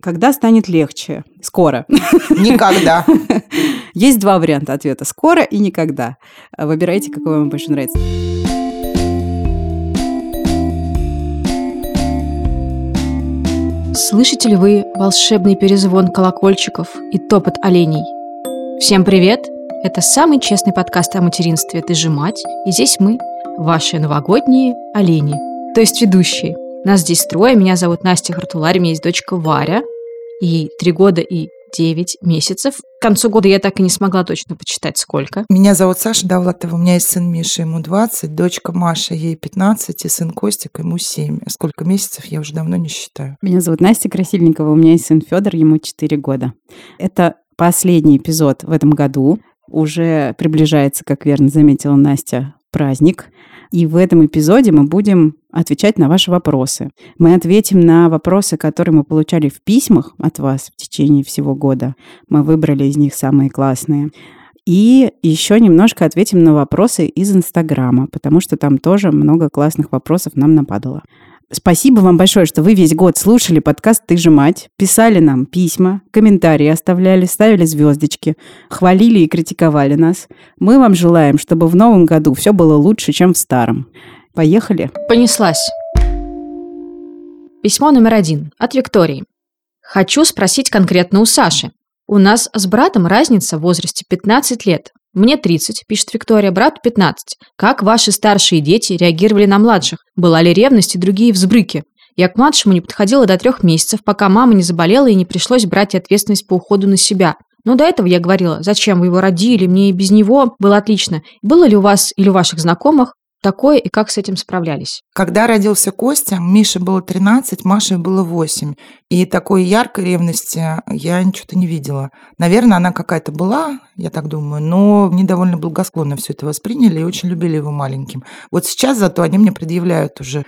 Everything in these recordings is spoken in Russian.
Когда станет легче? Скоро. Никогда. Есть два варианта ответа. Скоро и никогда. Выбирайте, какой вам больше нравится. Слышите ли вы волшебный перезвон колокольчиков и топот оленей? Всем привет! Это самый честный подкаст о материнстве «Ты же мать», и здесь мы, ваши новогодние олени, то есть ведущие. Нас здесь трое, меня зовут Настя Хартуларь, у меня есть дочка Варя, и три года и 9 месяцев. К концу года я так и не смогла точно почитать, сколько. Меня зовут Саша Давлатова, у меня есть сын Миша, ему 20, дочка Маша, ей 15, и сын Костик, ему 7. Сколько месяцев, я уже давно не считаю. Меня зовут Настя Красильникова, у меня есть сын Федор, ему 4 года. Это последний эпизод в этом году. Уже приближается, как верно заметила Настя, праздник. И в этом эпизоде мы будем отвечать на ваши вопросы. Мы ответим на вопросы, которые мы получали в письмах от вас в течение всего года. Мы выбрали из них самые классные. И еще немножко ответим на вопросы из Инстаграма, потому что там тоже много классных вопросов нам нападало. Спасибо вам большое, что вы весь год слушали подкаст «Ты же мать», писали нам письма, комментарии оставляли, ставили звездочки, хвалили и критиковали нас. Мы вам желаем, чтобы в новом году все было лучше, чем в старом. Поехали? Понеслась. Письмо номер один от Виктории. Хочу спросить конкретно у Саши. У нас с братом разница в возрасте 15 лет. Мне 30, пишет Виктория, брат 15. Как ваши старшие дети реагировали на младших? Была ли ревность и другие взбрыки? Я к младшему не подходила до трех месяцев, пока мама не заболела и не пришлось брать ответственность по уходу на себя. Но до этого я говорила, зачем вы его родили, мне и без него было отлично. Было ли у вас или у ваших знакомых такое и как с этим справлялись? Когда родился Костя, Мише было 13, Маше было 8. И такой яркой ревности я ничего-то не видела. Наверное, она какая-то была, я так думаю, но они довольно благосклонно все это восприняли и очень любили его маленьким. Вот сейчас зато они мне предъявляют уже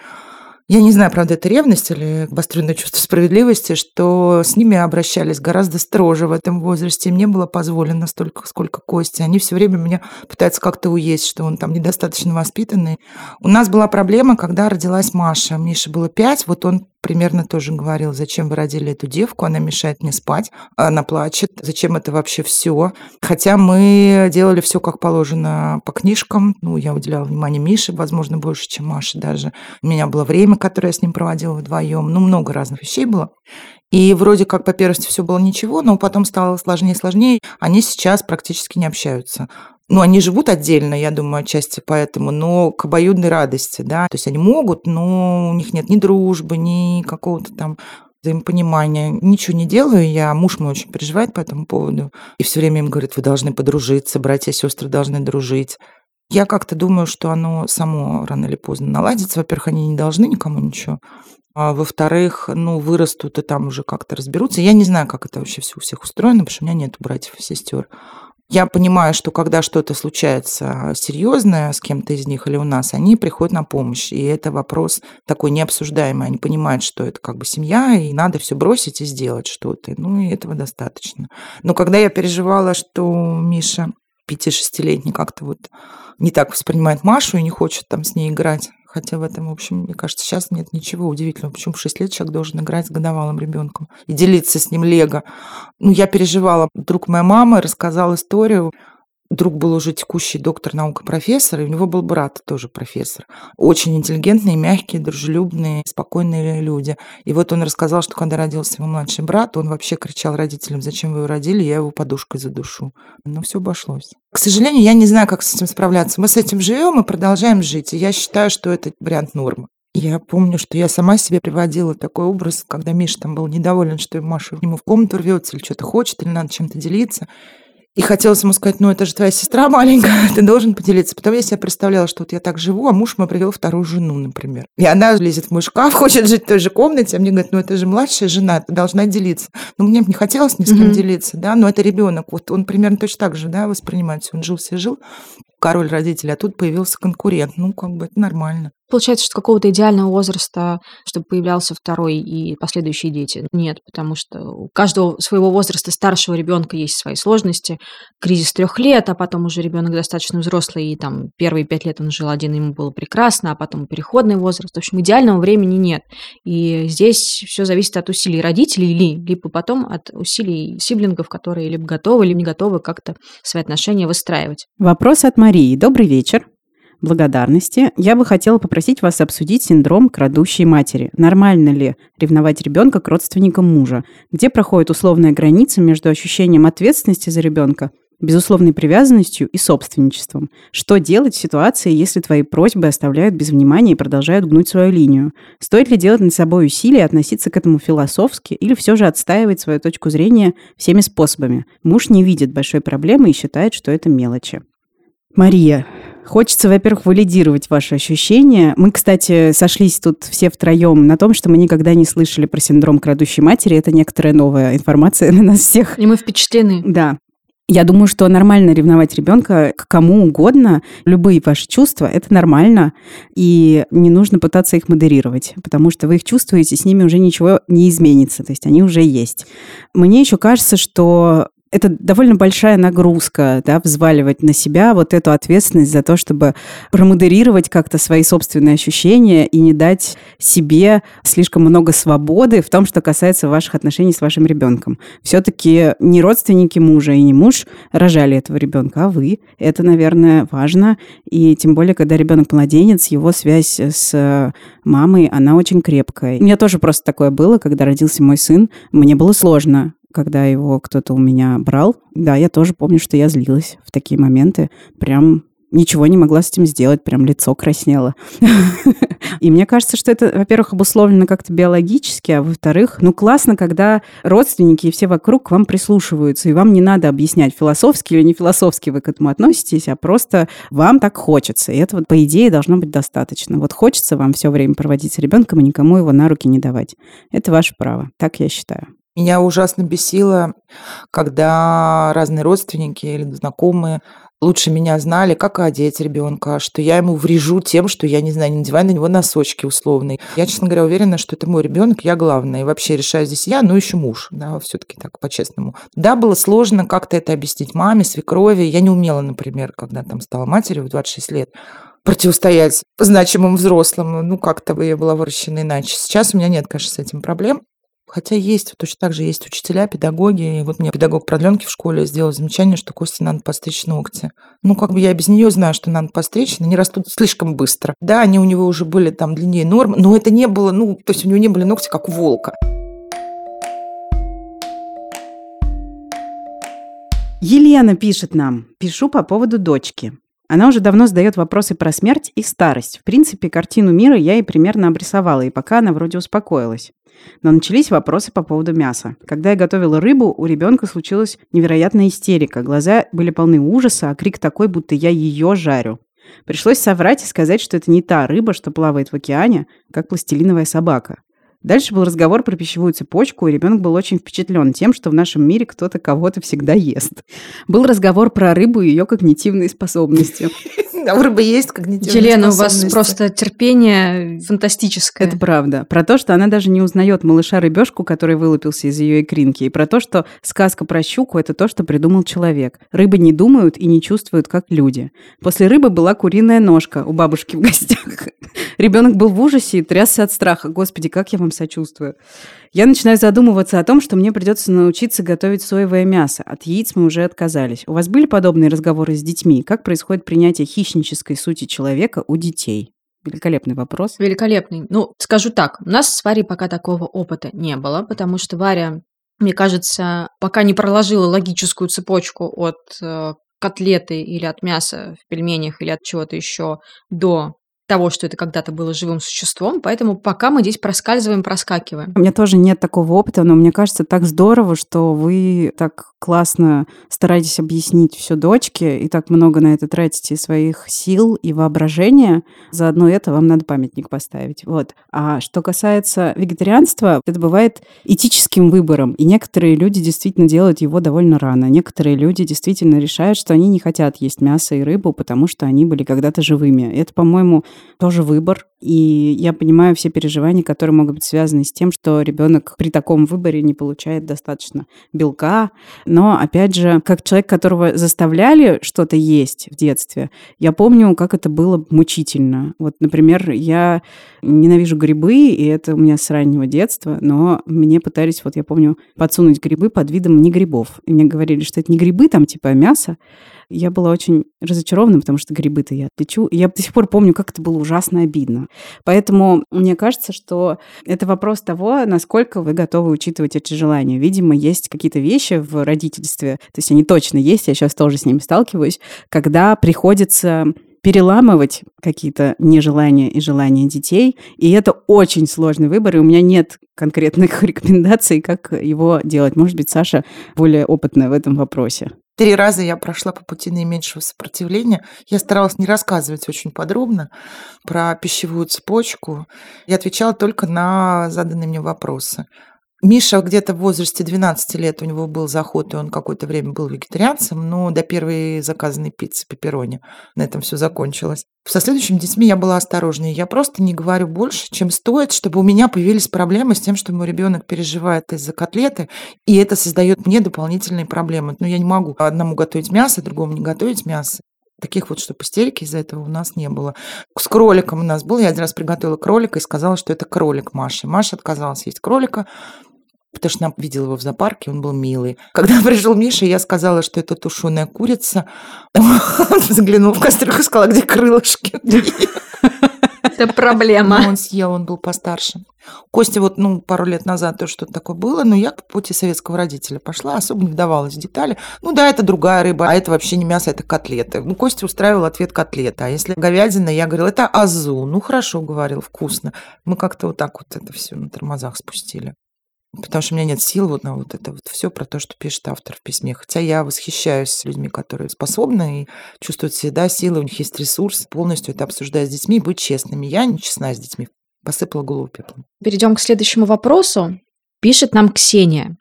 я не знаю, правда, это ревность или обостренное чувство справедливости, что с ними обращались гораздо строже в этом возрасте. Им не было позволено столько, сколько Кости. Они все время меня пытаются как-то уесть, что он там недостаточно воспитанный. У нас была проблема, когда родилась Маша. Мише было пять, вот он примерно тоже говорил, зачем вы родили эту девку, она мешает мне спать, она плачет, зачем это вообще все. Хотя мы делали все как положено по книжкам, ну, я уделяла внимание Мише, возможно, больше, чем Маше даже. У меня было время, которое я с ним проводила вдвоем, ну, много разных вещей было. И вроде как по первости все было ничего, но потом стало сложнее и сложнее. Они сейчас практически не общаются. Ну, они живут отдельно, я думаю, отчасти поэтому, но к обоюдной радости, да. То есть они могут, но у них нет ни дружбы, ни какого-то там взаимопонимания. Ничего не делаю я, муж мой очень переживает по этому поводу. И все время им говорит, вы должны подружиться, братья и сестры должны дружить. Я как-то думаю, что оно само рано или поздно наладится. Во-первых, они не должны никому ничего. А во-вторых, ну, вырастут и там уже как-то разберутся. Я не знаю, как это вообще все у всех устроено, потому что у меня нет братьев и сестер. Я понимаю, что когда что-то случается серьезное с кем-то из них или у нас, они приходят на помощь. И это вопрос такой необсуждаемый. Они понимают, что это как бы семья, и надо все бросить и сделать что-то. Ну, и этого достаточно. Но когда я переживала, что Миша 5-6-летний как-то вот не так воспринимает Машу и не хочет там с ней играть, Хотя в этом, в общем, мне кажется, сейчас нет ничего удивительного. Почему в 6 лет человек должен играть с годовалым ребенком и делиться с ним лего? Ну, я переживала. Друг моей мамы рассказал историю друг был уже текущий доктор наук профессор, и у него был брат тоже профессор. Очень интеллигентные, мягкие, дружелюбные, спокойные люди. И вот он рассказал, что когда родился его младший брат, он вообще кричал родителям, зачем вы его родили, я его подушкой задушу. Но все обошлось. К сожалению, я не знаю, как с этим справляться. Мы с этим живем и продолжаем жить. И я считаю, что это вариант нормы. Я помню, что я сама себе приводила такой образ, когда Миша там был недоволен, что Маша к нему в комнату рвется или что-то хочет, или надо чем-то делиться. И хотелось ему сказать, ну это же твоя сестра маленькая, ты должен поделиться. Потом я себе представляла, что вот я так живу, а муж мой привел вторую жену, например. И она лезет в мой шкаф, хочет жить в той же комнате, а мне говорит, ну это же младшая жена, ты должна делиться. Ну мне не хотелось ни с кем mm-hmm. делиться, да, но это ребенок, вот он примерно точно так же, да, воспринимает все. Он жил себе жил, король родителей, а тут появился конкурент. Ну, как бы это нормально. Получается, что какого-то идеального возраста, чтобы появлялся второй и последующие дети, нет, потому что у каждого своего возраста старшего ребенка есть свои сложности. Кризис трех лет, а потом уже ребенок достаточно взрослый, и там первые пять лет он жил один, ему было прекрасно, а потом переходный возраст. В общем, идеального времени нет. И здесь все зависит от усилий родителей или либо потом от усилий сиблингов, которые либо готовы, либо не готовы как-то свои отношения выстраивать. Вопрос от Марии. Добрый вечер благодарности, я бы хотела попросить вас обсудить синдром крадущей матери. Нормально ли ревновать ребенка к родственникам мужа? Где проходит условная граница между ощущением ответственности за ребенка, безусловной привязанностью и собственничеством? Что делать в ситуации, если твои просьбы оставляют без внимания и продолжают гнуть свою линию? Стоит ли делать над собой усилия, относиться к этому философски или все же отстаивать свою точку зрения всеми способами? Муж не видит большой проблемы и считает, что это мелочи. Мария, Хочется, во-первых, валидировать ваши ощущения. Мы, кстати, сошлись тут все втроем на том, что мы никогда не слышали про синдром крадущей матери. Это некоторая новая информация для нас всех. И мы впечатлены. Да. Я думаю, что нормально ревновать ребенка к кому угодно. Любые ваши чувства – это нормально. И не нужно пытаться их модерировать, потому что вы их чувствуете, с ними уже ничего не изменится. То есть они уже есть. Мне еще кажется, что это довольно большая нагрузка, да, взваливать на себя вот эту ответственность за то, чтобы промодерировать как-то свои собственные ощущения и не дать себе слишком много свободы в том, что касается ваших отношений с вашим ребенком. Все-таки не родственники мужа и не муж рожали этого ребенка, а вы. Это, наверное, важно. И тем более, когда ребенок младенец, его связь с мамой, она очень крепкая. У меня тоже просто такое было, когда родился мой сын. Мне было сложно когда его кто-то у меня брал, да, я тоже помню, что я злилась в такие моменты. Прям ничего не могла с этим сделать, прям лицо краснело. И мне кажется, что это, во-первых, обусловлено как-то биологически, а во-вторых, ну классно, когда родственники и все вокруг к вам прислушиваются, и вам не надо объяснять, философски или не философски вы к этому относитесь, а просто вам так хочется. И этого, по идее, должно быть достаточно. Вот хочется вам все время проводить с ребенком и никому его на руки не давать. Это ваше право. Так я считаю. Меня ужасно бесило, когда разные родственники или знакомые лучше меня знали, как одеть ребенка, что я ему врежу тем, что я, не знаю, не надеваю на него носочки условные. Я, честно говоря, уверена, что это мой ребенок, я главная. И вообще решаю здесь я, но еще муж, да, все-таки так по-честному. Да, было сложно как-то это объяснить маме, свекрови. Я не умела, например, когда там стала матерью в 26 лет, противостоять значимым взрослым. Ну, как-то бы я была выращена иначе. Сейчас у меня нет, конечно, с этим проблем. Хотя есть, точно так же есть учителя, педагоги. И вот мне педагог продленки в школе сделал замечание, что Косте надо постричь ногти. Ну, как бы я без нее знаю, что надо постричь, они растут слишком быстро. Да, они у него уже были там длиннее нормы, но это не было, ну, то есть у него не были ногти, как у волка. Елена пишет нам. Пишу по поводу дочки. Она уже давно задает вопросы про смерть и старость. В принципе, картину мира я ей примерно обрисовала, и пока она вроде успокоилась. Но начались вопросы по поводу мяса. Когда я готовила рыбу, у ребенка случилась невероятная истерика. Глаза были полны ужаса, а крик такой, будто я ее жарю. Пришлось соврать и сказать, что это не та рыба, что плавает в океане, как пластилиновая собака. Дальше был разговор про пищевую цепочку, и ребенок был очень впечатлен тем, что в нашем мире кто-то кого-то всегда ест. Был разговор про рыбу и ее когнитивные способности. А у рыбы есть когнитивные Елена, у вас просто терпение фантастическое. Это правда. Про то, что она даже не узнает малыша-рыбешку, который вылупился из ее икринки, и про то, что сказка про щуку – это то, что придумал человек. Рыбы не думают и не чувствуют, как люди. После рыбы была куриная ножка у бабушки в гостях. Ребенок был в ужасе и трясся от страха. Господи, как я вам сочувствую. Я начинаю задумываться о том, что мне придется научиться готовить соевое мясо. От яиц мы уже отказались. У вас были подобные разговоры с детьми? Как происходит принятие хищнической сути человека у детей? Великолепный вопрос. Великолепный. Ну, скажу так, у нас с Варей пока такого опыта не было, потому что Варя, мне кажется, пока не проложила логическую цепочку от э, котлеты или от мяса в пельменях или от чего-то еще до того, что это когда-то было живым существом, поэтому пока мы здесь проскальзываем, проскакиваем. У меня тоже нет такого опыта, но мне кажется так здорово, что вы так классно стараетесь объяснить все дочке и так много на это тратите своих сил и воображения. Заодно это вам надо памятник поставить. Вот. А что касается вегетарианства, это бывает этическим выбором, и некоторые люди действительно делают его довольно рано. Некоторые люди действительно решают, что они не хотят есть мясо и рыбу, потому что они были когда-то живыми. Это, по-моему, тоже выбор. И я понимаю все переживания, которые могут быть связаны с тем, что ребенок при таком выборе не получает достаточно белка. Но, опять же, как человек, которого заставляли что-то есть в детстве, я помню, как это было мучительно. Вот, например, я ненавижу грибы, и это у меня с раннего детства, но мне пытались, вот я помню, подсунуть грибы под видом не грибов. И мне говорили, что это не грибы, там типа мясо, я была очень разочарована, потому что грибы-то я отличу. Я до сих пор помню, как это было ужасно обидно. Поэтому мне кажется, что это вопрос того, насколько вы готовы учитывать эти желания. Видимо, есть какие-то вещи в родительстве, то есть они точно есть, я сейчас тоже с ними сталкиваюсь, когда приходится переламывать какие-то нежелания и желания детей. И это очень сложный выбор, и у меня нет конкретных рекомендаций, как его делать. Может быть, Саша более опытная в этом вопросе. Три раза я прошла по пути наименьшего сопротивления. Я старалась не рассказывать очень подробно про пищевую цепочку. Я отвечала только на заданные мне вопросы. Миша где-то в возрасте 12 лет у него был заход, и он какое-то время был вегетарианцем, но до первой заказанной пиццы пепперони на этом все закончилось. Со следующими детьми я была осторожнее. Я просто не говорю больше, чем стоит, чтобы у меня появились проблемы с тем, что мой ребенок переживает из-за котлеты, и это создает мне дополнительные проблемы. Но я не могу одному готовить мясо, другому не готовить мясо. Таких вот, чтобы истерики из-за этого у нас не было. С кроликом у нас был. Я один раз приготовила кролика и сказала, что это кролик Маши. Маша отказалась есть кролика потому что она видела его в зоопарке, он был милый. Когда пришел Миша, я сказала, что это тушеная курица. Он заглянул в кастрюльку и сказал, «А где крылышки. Это проблема. Он съел, он был постарше. Костя вот, ну, пару лет назад то что-то такое было, но я по пути советского родителя пошла, особо не вдавалась в детали. Ну да, это другая рыба, а это вообще не мясо, это котлеты. Ну, Костя устраивал ответ котлета. А если говядина, я говорила, это азу. Ну, хорошо, говорил, вкусно. Мы как-то вот так вот это все на тормозах спустили. Потому что у меня нет сил вот на вот это вот все про то, что пишет автор в письме. Хотя я восхищаюсь людьми, которые способны и чувствуют всегда силы, у них есть ресурс полностью это обсуждать с детьми быть честными. Я не честна с детьми. Посыпала голову пеплом. Перейдем к следующему вопросу. Пишет нам Ксения.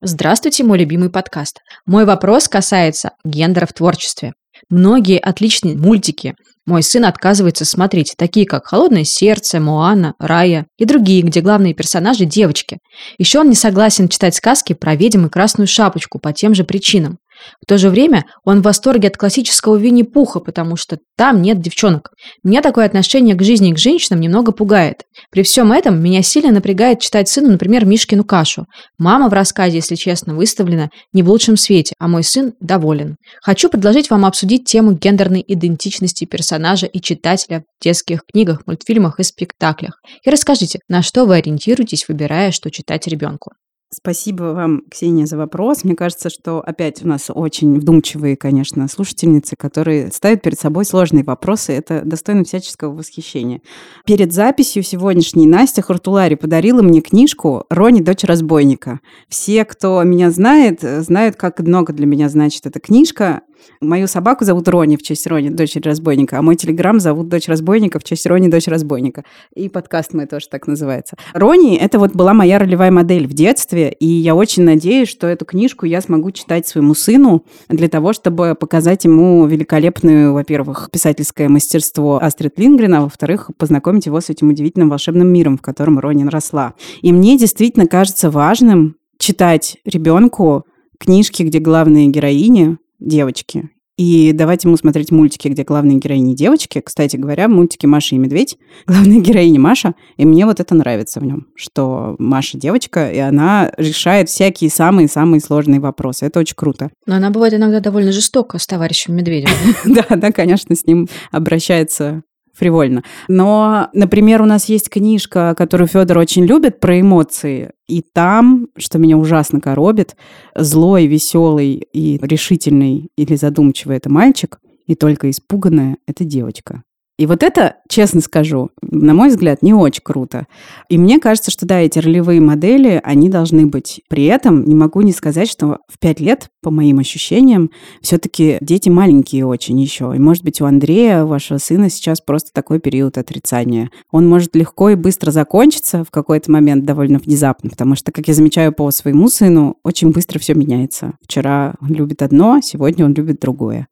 Здравствуйте, мой любимый подкаст. Мой вопрос касается гендера в творчестве. Многие отличные мультики мой сын отказывается смотреть, такие как «Холодное сердце», «Моана», «Рая» и другие, где главные персонажи – девочки. Еще он не согласен читать сказки про ведьм и красную шапочку по тем же причинам. В то же время он в восторге от классического Винни-Пуха, потому что там нет девчонок. Меня такое отношение к жизни и к женщинам немного пугает. При всем этом меня сильно напрягает читать сыну, например, Мишкину кашу. Мама в рассказе, если честно, выставлена не в лучшем свете, а мой сын доволен. Хочу предложить вам обсудить тему гендерной идентичности персонажа и читателя в детских книгах, мультфильмах и спектаклях. И расскажите, на что вы ориентируетесь, выбирая, что читать ребенку. Спасибо вам, Ксения, за вопрос. Мне кажется, что опять у нас очень вдумчивые, конечно, слушательницы, которые ставят перед собой сложные вопросы. Это достойно всяческого восхищения. Перед записью сегодняшней Настя Хуртулари подарила мне книжку «Рони, дочь разбойника». Все, кто меня знает, знают, как много для меня значит эта книжка. Мою собаку зовут Рони в честь Рони, дочери разбойника, а мой телеграм зовут Дочь разбойника в честь Рони, дочь разбойника. И подкаст мой тоже так называется. Рони — это вот была моя ролевая модель в детстве, и я очень надеюсь, что эту книжку я смогу читать своему сыну для того, чтобы показать ему великолепную, во-первых, писательское мастерство Астрид Лингрен, а во-вторых, познакомить его с этим удивительным волшебным миром, в котором Рони росла. И мне действительно кажется важным читать ребенку книжки, где главные героини девочки. И давать ему смотреть мультики, где главные героини девочки. Кстати говоря, мультики Маша и Медведь. Главная героиня Маша. И мне вот это нравится в нем, что Маша девочка, и она решает всякие самые-самые сложные вопросы. Это очень круто. Но она бывает иногда довольно жестока с товарищем Медведем. Да, да, конечно, с ним обращается фривольно. Но, например, у нас есть книжка, которую Федор очень любит, про эмоции. И там, что меня ужасно коробит, злой, веселый и решительный или задумчивый это мальчик, и только испуганная это девочка. И вот это, честно скажу, на мой взгляд, не очень круто. И мне кажется, что да, эти ролевые модели, они должны быть. При этом не могу не сказать, что в пять лет, по моим ощущениям, все-таки дети маленькие очень еще. И, может быть, у Андрея, вашего сына, сейчас просто такой период отрицания. Он может легко и быстро закончиться в какой-то момент довольно внезапно, потому что, как я замечаю по своему сыну, очень быстро все меняется. Вчера он любит одно, сегодня он любит другое.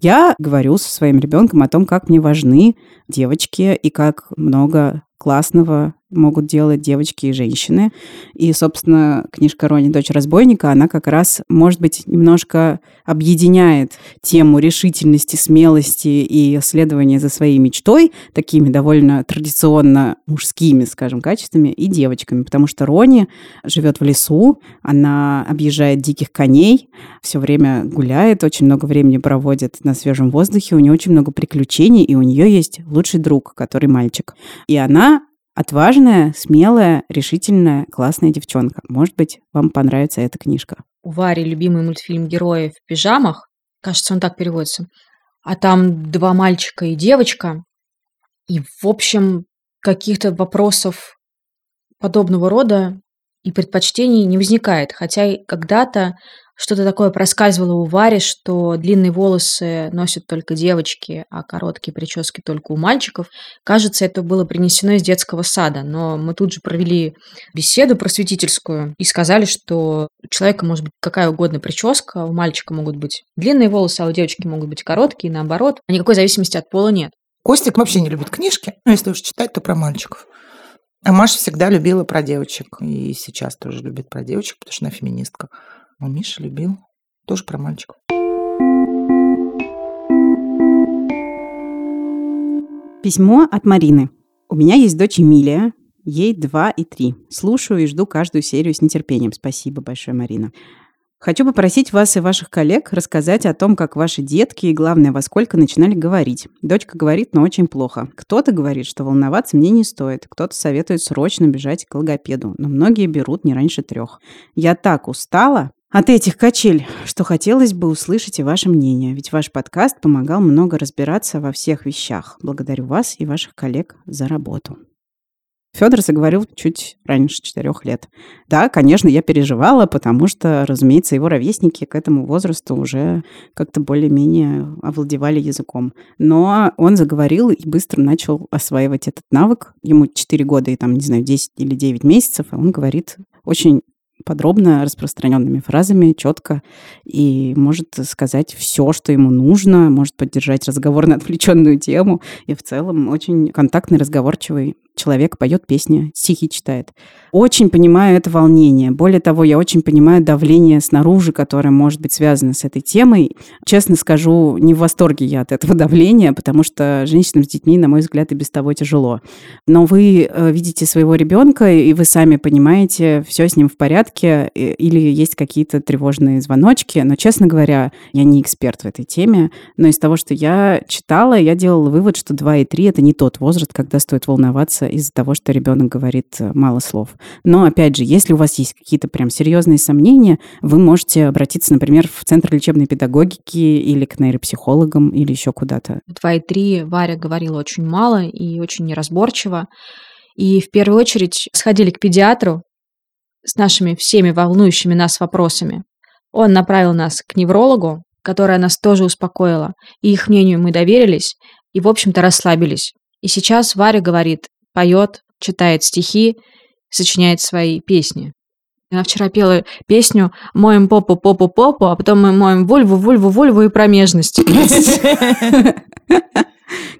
Я говорю со своим ребенком о том, как мне важны девочки и как много классного могут делать девочки и женщины. И, собственно, книжка Рони «Дочь разбойника», она как раз, может быть, немножко объединяет тему решительности, смелости и следования за своей мечтой такими довольно традиционно мужскими, скажем, качествами и девочками. Потому что Рони живет в лесу, она объезжает диких коней, все время гуляет, очень много времени проводит на свежем воздухе, у нее очень много приключений, и у нее есть лучший друг, который мальчик. И она Отважная, смелая, решительная, классная девчонка. Может быть, вам понравится эта книжка. У Вари любимый мультфильм «Герои в пижамах». Кажется, он так переводится. А там два мальчика и девочка. И, в общем, каких-то вопросов подобного рода и предпочтений не возникает. Хотя когда-то что-то такое проскальзывало у Вари, что длинные волосы носят только девочки, а короткие прически только у мальчиков. Кажется, это было принесено из детского сада, но мы тут же провели беседу просветительскую и сказали, что у человека может быть какая угодно прическа, у мальчика могут быть длинные волосы, а у девочки могут быть короткие, наоборот. Никакой зависимости от пола нет. Костик вообще не любит книжки, но если уж читать, то про мальчиков. А Маша всегда любила про девочек, и сейчас тоже любит про девочек, потому что она феминистка. А Миша любил. Тоже про мальчиков. Письмо от Марины. У меня есть дочь Эмилия, ей 2 и 3. Слушаю и жду каждую серию с нетерпением. Спасибо большое, Марина. Хочу попросить вас и ваших коллег рассказать о том, как ваши детки и, главное, во сколько начинали говорить. Дочка говорит, но очень плохо. Кто-то говорит, что волноваться мне не стоит. Кто-то советует срочно бежать к логопеду. Но многие берут не раньше трех. Я так устала, от этих качель, что хотелось бы услышать и ваше мнение, ведь ваш подкаст помогал много разбираться во всех вещах. Благодарю вас и ваших коллег за работу. Федор заговорил чуть раньше четырех лет. Да, конечно, я переживала, потому что, разумеется, его ровесники к этому возрасту уже как-то более-менее овладевали языком. Но он заговорил и быстро начал осваивать этот навык. Ему 4 года и там, не знаю, 10 или 9 месяцев, а он говорит очень подробно, распространенными фразами, четко, и может сказать все, что ему нужно, может поддержать разговор на отвлеченную тему, и в целом очень контактный, разговорчивый человек, поет песни, стихи читает. Очень понимаю это волнение. Более того, я очень понимаю давление снаружи, которое может быть связано с этой темой. Честно скажу, не в восторге я от этого давления, потому что женщинам с детьми, на мой взгляд, и без того тяжело. Но вы э, видите своего ребенка, и вы сами понимаете, все с ним в порядке, или есть какие-то тревожные звоночки. Но, честно говоря, я не эксперт в этой теме, но из того, что я читала, я делала вывод, что 2 и 3 – это не тот возраст, когда стоит волноваться из-за того, что ребенок говорит э, мало слов. Но, опять же, если у вас есть какие-то прям серьезные сомнения, вы можете обратиться, например, в Центр лечебной педагогики или к нейропсихологам или еще куда-то. Два и три Варя говорила очень мало и очень неразборчиво. И в первую очередь сходили к педиатру с нашими всеми волнующими нас вопросами. Он направил нас к неврологу, которая нас тоже успокоила, и их мнению мы доверились и, в общем-то, расслабились. И сейчас Варя говорит, поет, читает стихи, сочиняет свои песни. Она вчера пела песню «Моем попу, попу, попу», а потом мы моем вульву, вульву, вульву и промежность.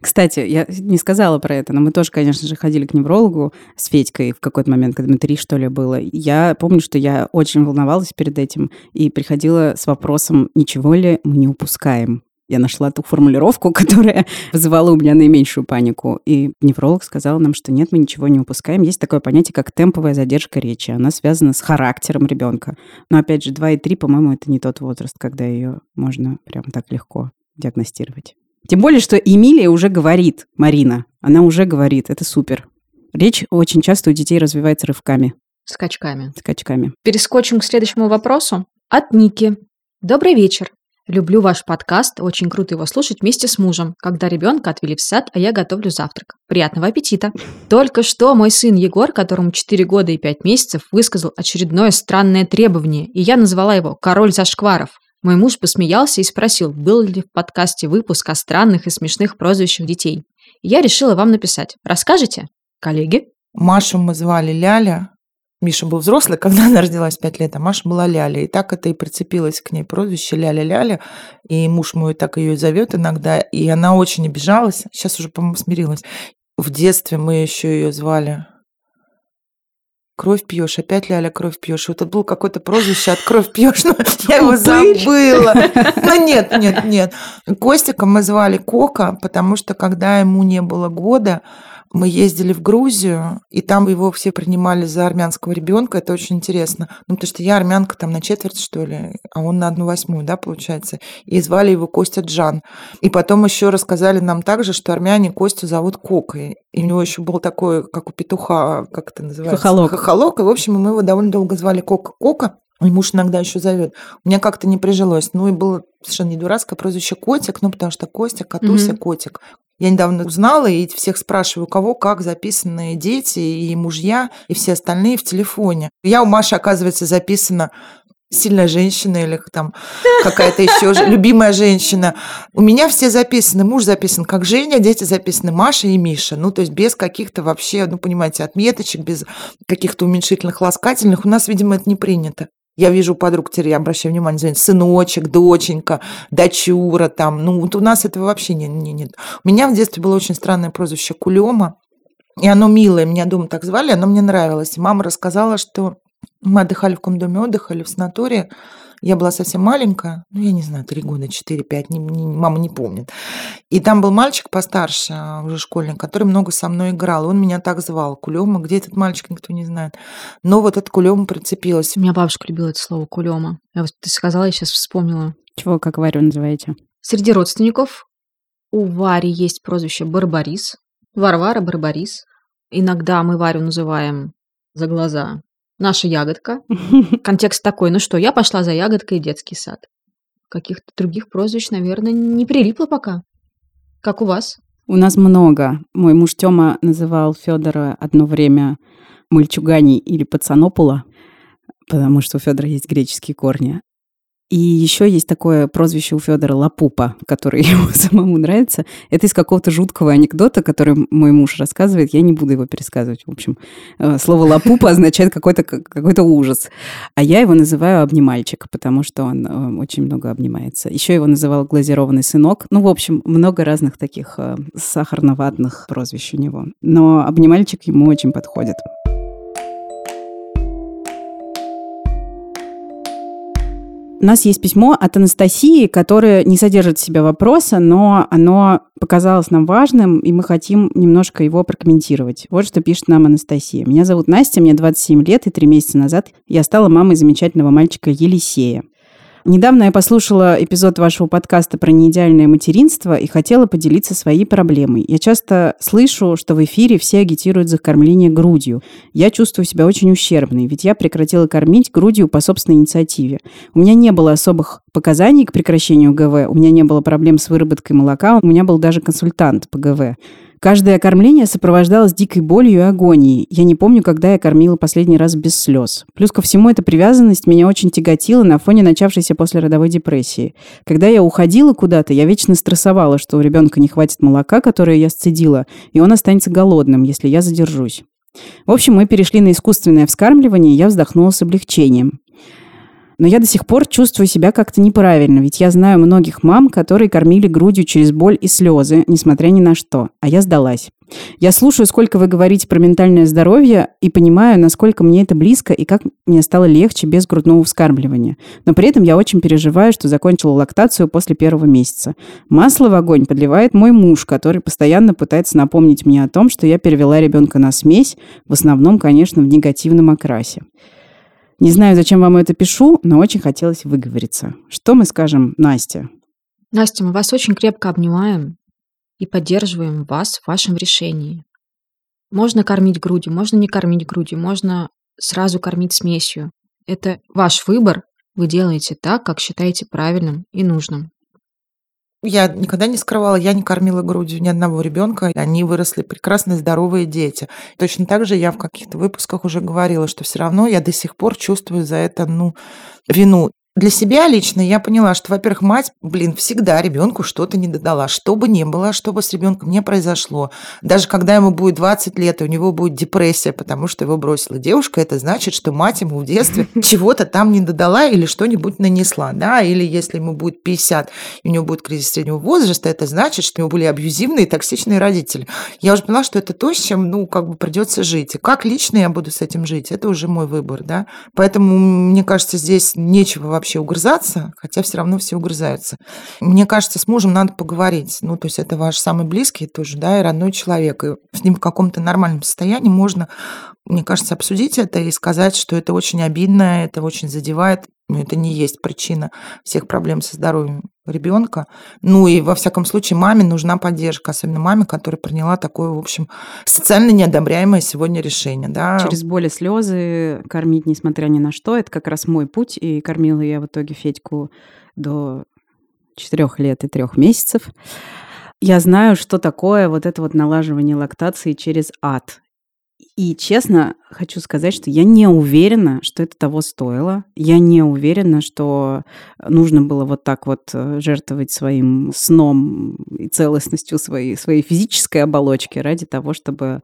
Кстати, я не сказала про это, но мы тоже, конечно же, ходили к неврологу с Федькой в какой-то момент, когда мы три, что ли, было. Я помню, что я очень волновалась перед этим и приходила с вопросом, ничего ли мы не упускаем я нашла ту формулировку, которая вызывала у меня наименьшую панику. И невролог сказал нам, что нет, мы ничего не упускаем. Есть такое понятие, как темповая задержка речи. Она связана с характером ребенка. Но опять же, 2 и 3, по-моему, это не тот возраст, когда ее можно прям так легко диагностировать. Тем более, что Эмилия уже говорит, Марина, она уже говорит, это супер. Речь очень часто у детей развивается рывками. Скачками. Скачками. Перескочим к следующему вопросу. От Ники. Добрый вечер. Люблю ваш подкаст, очень круто его слушать вместе с мужем, когда ребенка отвели в сад, а я готовлю завтрак. Приятного аппетита! Только что мой сын Егор, которому 4 года и 5 месяцев, высказал очередное странное требование, и я назвала его «Король зашкваров». Мой муж посмеялся и спросил, был ли в подкасте выпуск о странных и смешных прозвищах детей. я решила вам написать. Расскажете? Коллеги? Машу мы звали Ляля, Миша был взрослый, когда она родилась 5 лет, а Маша была Ляля. И так это и прицепилось к ней прозвище Ляля-Ляля. И муж мой так ее и зовет иногда. И она очень обижалась. Сейчас уже, по-моему, смирилась. В детстве мы еще ее звали кровь пьешь, опять Ляля кровь пьешь. Вот это было какое-то прозвище от кровь пьешь, но я его забыла. Ну нет, нет, нет. Костика мы звали Кока, потому что когда ему не было года, мы ездили в Грузию, и там его все принимали за армянского ребенка. Это очень интересно. Ну, потому что я армянка там на четверть, что ли, а он на одну восьмую, да, получается. И звали его Костя Джан. И потом еще рассказали нам также, что армяне Костю зовут Кокой. И у него еще был такой, как у петуха, как это называется? Хохолок. Хохолок. И, в общем, мы его довольно долго звали Кока-Кока. И муж иногда еще зовет. У меня как-то не прижилось. Ну и было совершенно не дурацкое прозвище Котик, ну потому что Костя, Катуся, mm-hmm. Котик. Я недавно узнала и всех спрашиваю, у кого как записаны дети и мужья, и все остальные в телефоне. Я у Маши, оказывается, записана сильная женщина или там какая-то еще любимая женщина. У меня все записаны. Муж записан как Женя, дети записаны Маша и Миша. Ну, то есть без каких-то вообще, ну, понимаете, отметочек, без каких-то уменьшительных, ласкательных. У нас, видимо, это не принято. Я вижу подруг, теперь я обращаю внимание, звонит, сыночек, доченька, дочура там. Ну, вот у нас этого вообще не, не, нет. У меня в детстве было очень странное прозвище Кулема, и оно милое, меня дома так звали, оно мне нравилось. И мама рассказала, что мы отдыхали в комдоме отдыха или в санатории, я была совсем маленькая, ну, я не знаю, три года, четыре, пять, не, не, мама не помнит. И там был мальчик постарше, а, уже школьник, который много со мной играл. Он меня так звал, Кулема. Где этот мальчик, никто не знает. Но вот этот Кулема прицепилась. У меня бабушка любила это слово Кулема. Я вот ты сказала, я сейчас вспомнила. Чего, как Варю называете? Среди родственников у Вари есть прозвище Барбарис. Варвара Барбарис. Иногда мы Варю называем за глаза наша ягодка. Контекст такой, ну что, я пошла за ягодкой в детский сад. Каких-то других прозвищ, наверное, не прилипло пока. Как у вас? У нас много. Мой муж Тёма называл Федора одно время мальчугани или пацанопула, потому что у Федора есть греческие корни. И еще есть такое прозвище у Федора Лапупа, которое ему самому нравится. Это из какого-то жуткого анекдота, который мой муж рассказывает. Я не буду его пересказывать. В общем, э, слово Лапупа означает какой-то какой ужас. А я его называю обнимальчик, потому что он э, очень много обнимается. Еще его называл глазированный сынок. Ну, в общем, много разных таких э, сахарноватных прозвищ у него. Но обнимальчик ему очень подходит. У нас есть письмо от Анастасии, которое не содержит в себе вопроса, но оно показалось нам важным, и мы хотим немножко его прокомментировать. Вот что пишет нам Анастасия. Меня зовут Настя, мне 27 лет, и три месяца назад я стала мамой замечательного мальчика Елисея. Недавно я послушала эпизод вашего подкаста про неидеальное материнство и хотела поделиться своей проблемой. Я часто слышу, что в эфире все агитируют за кормление грудью. Я чувствую себя очень ущербной, ведь я прекратила кормить грудью по собственной инициативе. У меня не было особых показаний к прекращению ГВ, у меня не было проблем с выработкой молока, у меня был даже консультант по ГВ. Каждое кормление сопровождалось дикой болью и агонией. Я не помню, когда я кормила последний раз без слез. Плюс ко всему, эта привязанность меня очень тяготила на фоне начавшейся после родовой депрессии. Когда я уходила куда-то, я вечно стрессовала, что у ребенка не хватит молока, которое я сцедила, и он останется голодным, если я задержусь. В общем, мы перешли на искусственное вскармливание, и я вздохнула с облегчением. Но я до сих пор чувствую себя как-то неправильно, ведь я знаю многих мам, которые кормили грудью через боль и слезы, несмотря ни на что. А я сдалась. Я слушаю, сколько вы говорите про ментальное здоровье, и понимаю, насколько мне это близко и как мне стало легче без грудного вскармливания. Но при этом я очень переживаю, что закончила лактацию после первого месяца. Масло в огонь подливает мой муж, который постоянно пытается напомнить мне о том, что я перевела ребенка на смесь, в основном, конечно, в негативном окрасе. Не знаю, зачем вам это пишу, но очень хотелось выговориться. Что мы скажем Насте? Настя, мы вас очень крепко обнимаем и поддерживаем вас в вашем решении. Можно кормить грудью, можно не кормить грудью, можно сразу кормить смесью. Это ваш выбор, вы делаете так, как считаете правильным и нужным. Я никогда не скрывала, я не кормила грудью ни одного ребенка. Они выросли прекрасные, здоровые дети. Точно так же я в каких-то выпусках уже говорила, что все равно я до сих пор чувствую за это, ну, вину. Для себя лично я поняла, что, во-первых, мать, блин, всегда ребенку что-то не додала. Что бы ни было, что бы с ребенком не произошло. Даже когда ему будет 20 лет, и у него будет депрессия, потому что его бросила девушка, это значит, что мать ему в детстве чего-то там не додала или что-нибудь нанесла. Да? Или если ему будет 50, и у него будет кризис среднего возраста, это значит, что у него были абьюзивные токсичные родители. Я уже поняла, что это то, с чем, ну, как бы придется жить. И как лично я буду с этим жить, это уже мой выбор, да. Поэтому, мне кажется, здесь нечего вообще угрызаться, хотя все равно все угрызаются. Мне кажется, с мужем надо поговорить. Ну, то есть это ваш самый близкий тоже, да, и родной человек. И с ним в каком-то нормальном состоянии можно, мне кажется, обсудить это и сказать, что это очень обидно, это очень задевает но это не есть причина всех проблем со здоровьем ребенка. Ну и во всяком случае маме нужна поддержка, особенно маме, которая приняла такое, в общем, социально неодобряемое сегодня решение. Да. Через боль и слезы кормить, несмотря ни на что, это как раз мой путь. И кормила я в итоге Федьку до четырех лет и трех месяцев. Я знаю, что такое вот это вот налаживание лактации через ад. И честно хочу сказать, что я не уверена, что это того стоило. Я не уверена, что нужно было вот так вот э, жертвовать своим сном и целостностью своей, своей физической оболочки ради того, чтобы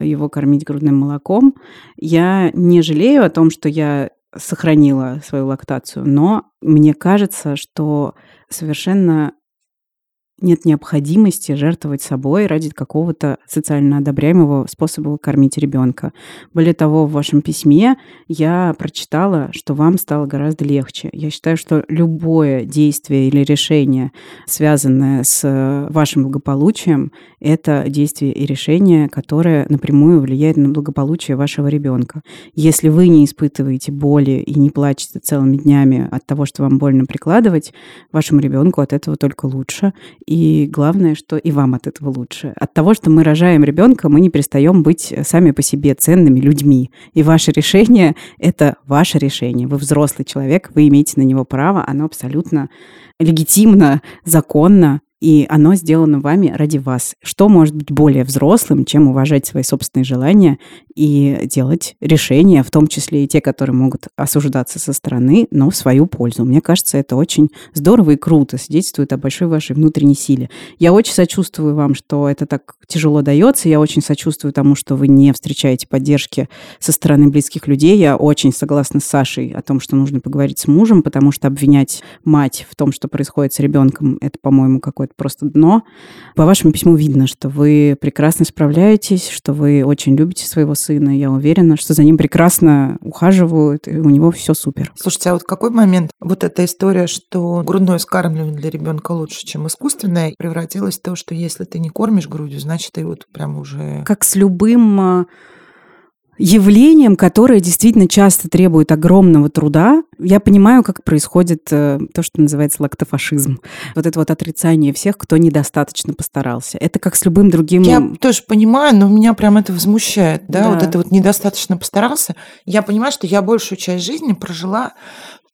его кормить грудным молоком. Я не жалею о том, что я сохранила свою лактацию, но мне кажется, что совершенно нет необходимости жертвовать собой ради какого-то социально одобряемого способа кормить ребенка. Более того, в вашем письме я прочитала, что вам стало гораздо легче. Я считаю, что любое действие или решение, связанное с вашим благополучием, это действие и решение, которое напрямую влияет на благополучие вашего ребенка. Если вы не испытываете боли и не плачете целыми днями от того, что вам больно прикладывать, вашему ребенку от этого только лучше. И главное, что и вам от этого лучше. От того, что мы рожаем ребенка, мы не перестаем быть сами по себе ценными людьми. И ваше решение — это ваше решение. Вы взрослый человек, вы имеете на него право, оно абсолютно легитимно, законно, и оно сделано вами ради вас. Что может быть более взрослым, чем уважать свои собственные желания и делать решения, в том числе и те, которые могут осуждаться со стороны, но в свою пользу. Мне кажется, это очень здорово и круто, свидетельствует о большой вашей внутренней силе. Я очень сочувствую вам, что это так тяжело дается. Я очень сочувствую тому, что вы не встречаете поддержки со стороны близких людей. Я очень согласна с Сашей о том, что нужно поговорить с мужем, потому что обвинять мать в том, что происходит с ребенком, это, по-моему, какое-то просто дно. По вашему письму видно, что вы прекрасно справляетесь, что вы очень любите своего сына. Я уверена, что за ним прекрасно ухаживают, и у него все супер. Слушайте, а вот какой момент вот эта история, что грудное скармливание для ребенка лучше, чем искусственное, превратилась в то, что если ты не кормишь грудью, значит, ты вот прям уже... Как с любым а, явлением, которое действительно часто требует огромного труда. Я понимаю, как происходит э, то, что называется лактофашизм. Вот это вот отрицание всех, кто недостаточно постарался. Это как с любым другим... Я тоже понимаю, но меня прям это возмущает, да, да. вот это вот недостаточно постарался. Я понимаю, что я большую часть жизни прожила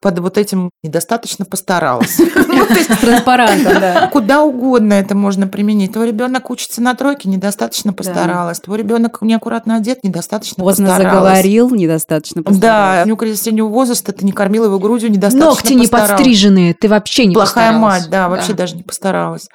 под вот этим недостаточно постаралась. Ну, Транспарантом, да. Куда угодно это можно применить. Твой ребенок учится на тройке, недостаточно постаралась. Твой ребенок неаккуратно одет, недостаточно Поздно заговорил, недостаточно постаралась. Да, у него кризис среднего возраста, ты не кормила его грудью, недостаточно Ногти не подстриженные, ты вообще не Плохая мать, да, вообще даже не постаралась.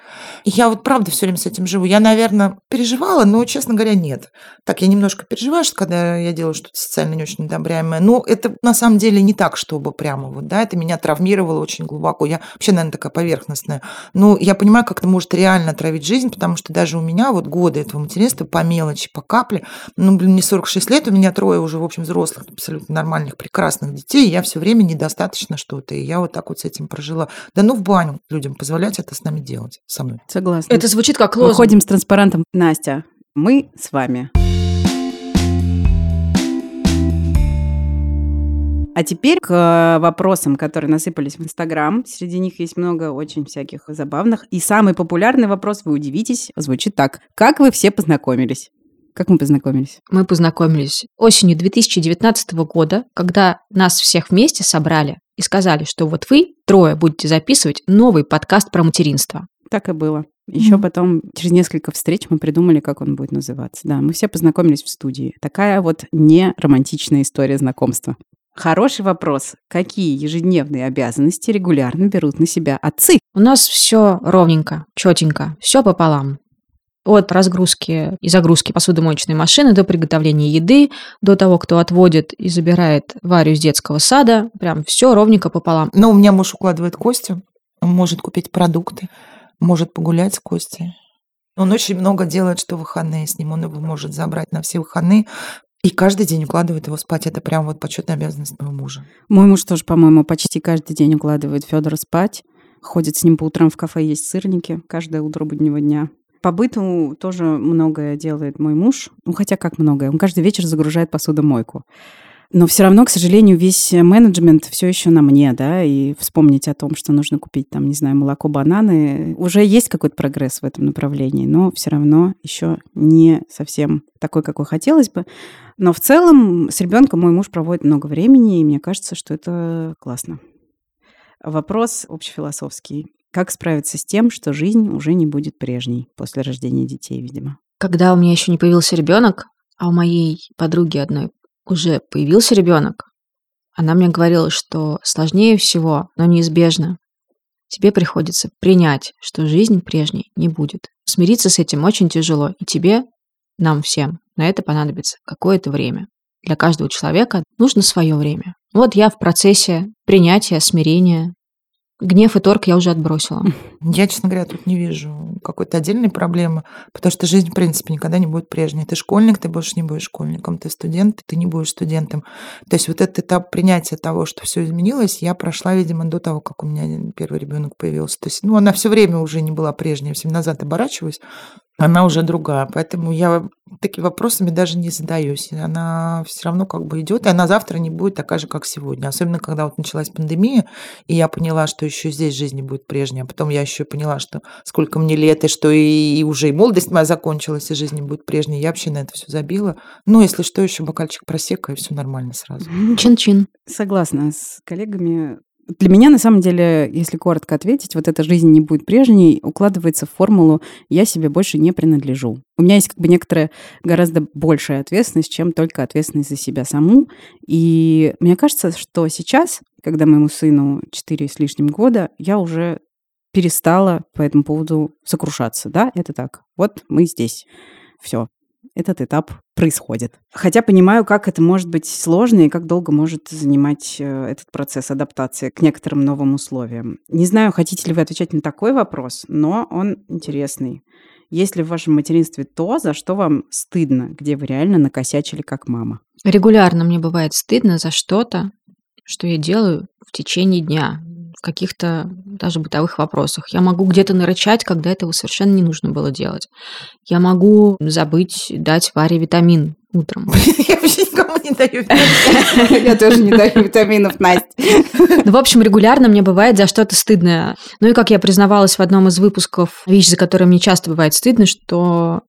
Я вот правда все время с этим живу. Я, наверное, переживала, но, честно говоря, нет. Так, я немножко переживаю, когда я делаю что-то социально не очень одобряемое. Но это на самом деле не так, чтобы прямо вот, да, это меня травмировало очень глубоко. Я вообще, наверное, такая поверхностная. Ну, я понимаю, как это может реально травить жизнь, потому что даже у меня вот годы этого материнства по мелочи, по капле, ну, блин, мне 46 лет, у меня трое уже, в общем, взрослых, абсолютно нормальных, прекрасных детей, и я все время недостаточно что-то, и я вот так вот с этим прожила. Да ну в баню людям позволять это с нами делать, со мной. Согласна. Это звучит как лозунг. Выходим с транспарантом. Настя, мы с вами. А теперь к э, вопросам, которые насыпались в Инстаграм. Среди них есть много очень всяких забавных. И самый популярный вопрос, вы удивитесь, звучит так. Как вы все познакомились? Как мы познакомились? Мы познакомились осенью 2019 года, когда нас всех вместе собрали и сказали, что вот вы трое будете записывать новый подкаст про материнство. Так и было. Еще mm-hmm. потом, через несколько встреч, мы придумали, как он будет называться. Да, мы все познакомились в студии. Такая вот не романтичная история знакомства. Хороший вопрос. Какие ежедневные обязанности регулярно берут на себя отцы? У нас все ровненько, четенько, все пополам. От разгрузки и загрузки посудомоечной машины до приготовления еды, до того, кто отводит и забирает Варю из детского сада. Прям все ровненько пополам. Но у меня муж укладывает Костю, он может купить продукты, может погулять с Костей. Он очень много делает, что выходные с ним. Он его может забрать на все выходные. И каждый день укладывает его спать. Это прям вот почетная обязанность моего мужа. Мой муж тоже, по-моему, почти каждый день укладывает Федора спать. Ходит с ним по утрам в кафе есть сырники каждое утро буднего дня. По быту тоже многое делает мой муж. Ну, хотя как многое. Он каждый вечер загружает посудомойку. Но все равно, к сожалению, весь менеджмент все еще на мне, да, и вспомнить о том, что нужно купить там, не знаю, молоко, бананы, уже есть какой-то прогресс в этом направлении, но все равно еще не совсем такой, какой хотелось бы. Но в целом с ребенком мой муж проводит много времени, и мне кажется, что это классно. Вопрос общефилософский. Как справиться с тем, что жизнь уже не будет прежней после рождения детей, видимо? Когда у меня еще не появился ребенок, а у моей подруги одной уже появился ребенок, она мне говорила, что сложнее всего, но неизбежно. Тебе приходится принять, что жизнь прежней не будет. Смириться с этим очень тяжело, и тебе, нам всем, на это понадобится какое-то время. Для каждого человека нужно свое время. Вот я в процессе принятия, смирения, Гнев и торг я уже отбросила. Я, честно говоря, тут не вижу какой-то отдельной проблемы, потому что жизнь, в принципе, никогда не будет прежней. Ты школьник, ты больше не будешь школьником, ты студент, ты не будешь студентом. То есть вот этот этап принятия того, что все изменилось, я прошла, видимо, до того, как у меня первый ребенок появился. То есть, ну, она все время уже не была прежней, всем назад оборачиваюсь, она уже другая. Поэтому я такими вопросами даже не задаюсь. Она все равно как бы идет, и она завтра не будет такая же, как сегодня. Особенно, когда вот началась пандемия, и я поняла, что еще здесь жизнь не будет прежней. А потом я еще поняла, что сколько мне лет, и что и, и уже и молодость моя закончилась, и жизнь не будет прежней. Я вообще на это все забила. Ну, если что, еще бокальчик просека, и все нормально сразу. Чин-чин. Согласна с коллегами. Для меня, на самом деле, если коротко ответить, вот эта жизнь не будет прежней, укладывается в формулу «я себе больше не принадлежу». У меня есть как бы некоторая гораздо большая ответственность, чем только ответственность за себя саму. И мне кажется, что сейчас, когда моему сыну 4 с лишним года, я уже перестала по этому поводу сокрушаться. Да, это так. Вот мы здесь. Все этот этап происходит. Хотя понимаю, как это может быть сложно и как долго может занимать э, этот процесс адаптации к некоторым новым условиям. Не знаю, хотите ли вы отвечать на такой вопрос, но он интересный. Есть ли в вашем материнстве то, за что вам стыдно, где вы реально накосячили как мама? Регулярно мне бывает стыдно за что-то, что я делаю в течение дня каких-то даже бытовых вопросах. Я могу где-то нарычать, когда этого совершенно не нужно было делать. Я могу забыть дать Варе витамин утром. Я вообще никому не даю Я тоже не даю витаминов, Настя. Ну, в общем, регулярно мне бывает за что-то стыдное. Ну и как я признавалась в одном из выпусков, вещь, за которой мне часто бывает стыдно, что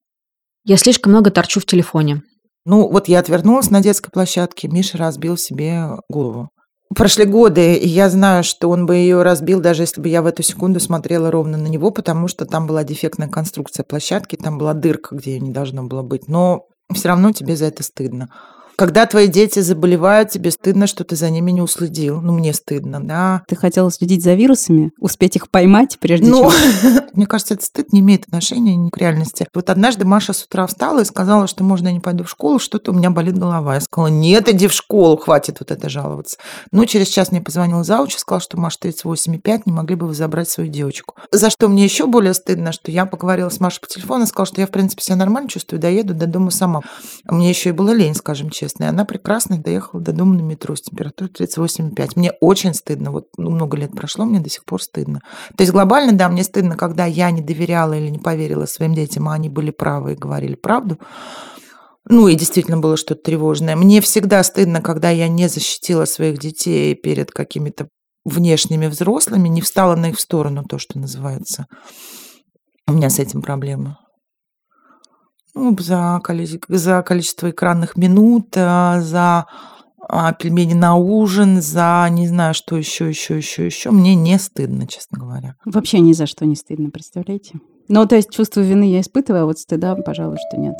я слишком много торчу в телефоне. Ну, вот я отвернулась на детской площадке, Миша разбил себе голову. Прошли годы, и я знаю, что он бы ее разбил, даже если бы я в эту секунду смотрела ровно на него, потому что там была дефектная конструкция площадки, там была дырка, где ее не должно было быть. Но все равно тебе за это стыдно. Когда твои дети заболевают, тебе стыдно, что ты за ними не уследил. Ну, мне стыдно, да. Ты хотела следить за вирусами, успеть их поймать, прежде ну, чем... мне кажется, этот стыд не имеет отношения к реальности. Вот однажды Маша с утра встала и сказала, что можно я не пойду в школу, что-то у меня болит голова. Я сказала, нет, иди в школу, хватит вот это жаловаться. Ну, через час мне позвонил зауч и сказал, что Маша 38,5, не могли бы вы забрать свою девочку. За что мне еще более стыдно, что я поговорила с Машей по телефону и сказала, что я, в принципе, себя нормально чувствую, доеду до дома сама. Мне еще и было лень, скажем честно честно. И она прекрасно доехала до дома на метро с температурой 38,5. Мне очень стыдно. Вот ну, много лет прошло, мне до сих пор стыдно. То есть глобально, да, мне стыдно, когда я не доверяла или не поверила своим детям, а они были правы и говорили правду. Ну и действительно было что-то тревожное. Мне всегда стыдно, когда я не защитила своих детей перед какими-то внешними взрослыми, не встала на их сторону, то, что называется. У меня с этим проблема ну, за, количество, за количество экранных минут, э, за а, пельмени на ужин, за не знаю, что еще, еще, еще, еще. Мне не стыдно, честно говоря. Вообще ни за что не стыдно, представляете? Ну, то есть чувство вины я испытываю, а вот стыда, пожалуй, что нет.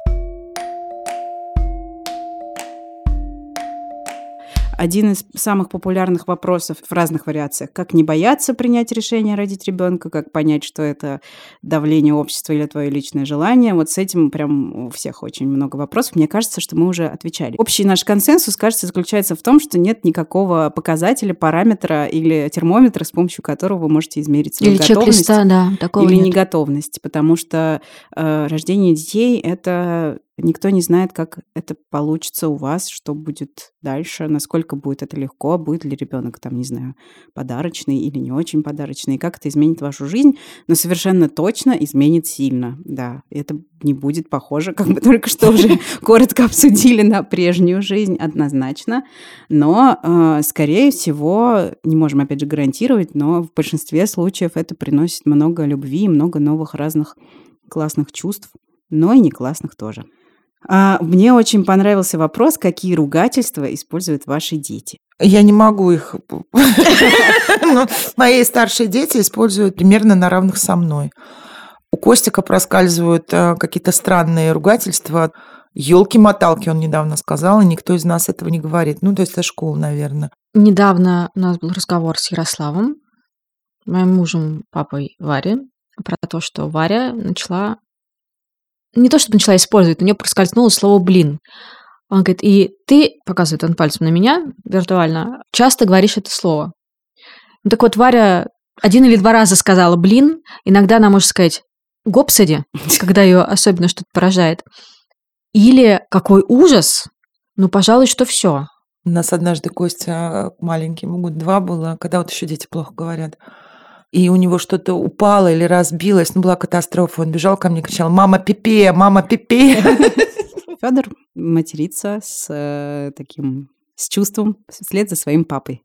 Один из самых популярных вопросов в разных вариациях. Как не бояться принять решение родить ребенка, как понять, что это давление общества или твое личное желание. Вот с этим прям у всех очень много вопросов. Мне кажется, что мы уже отвечали. Общий наш консенсус, кажется, заключается в том, что нет никакого показателя, параметра или термометра, с помощью которого вы можете измерить свою Или готовность. да, или нет. неготовность, потому что э, рождение детей это никто не знает, как это получится у вас, что будет дальше, насколько будет это легко, будет ли ребенок там, не знаю, подарочный или не очень подарочный, и как это изменит вашу жизнь, но совершенно точно изменит сильно, да. Это не будет похоже, как мы только что уже коротко обсудили на прежнюю жизнь, однозначно. Но, э, скорее всего, не можем опять же гарантировать, но в большинстве случаев это приносит много любви и много новых разных классных чувств, но и не классных тоже. А, мне очень понравился вопрос, какие ругательства используют ваши дети. Я не могу их... Но Мои старшие дети используют примерно на равных со мной. У Костика проскальзывают э, какие-то странные ругательства. Елки-моталки, он недавно сказал, и никто из нас этого не говорит. Ну, то есть это школа, наверное. Недавно у нас был разговор с Ярославом, моим мужем, папой Вари, про то, что Варя начала... Не то, что начала использовать, у нее проскользнуло слово «блин». Он говорит, и ты, показывает он пальцем на меня виртуально, часто говоришь это слово. Ну, так вот, Варя один или два раза сказала «блин», иногда она может сказать «гопсади», когда ее особенно что-то поражает. Или «какой ужас», ну, пожалуй, что все. У нас однажды Костя маленький, ему год два было, когда вот еще дети плохо говорят. И у него что-то упало или разбилось, ну, была катастрофа. Он бежал ко мне кричал, мама пипе, мама пипе. Федор матерится с э, таким с чувством вслед за своим папой.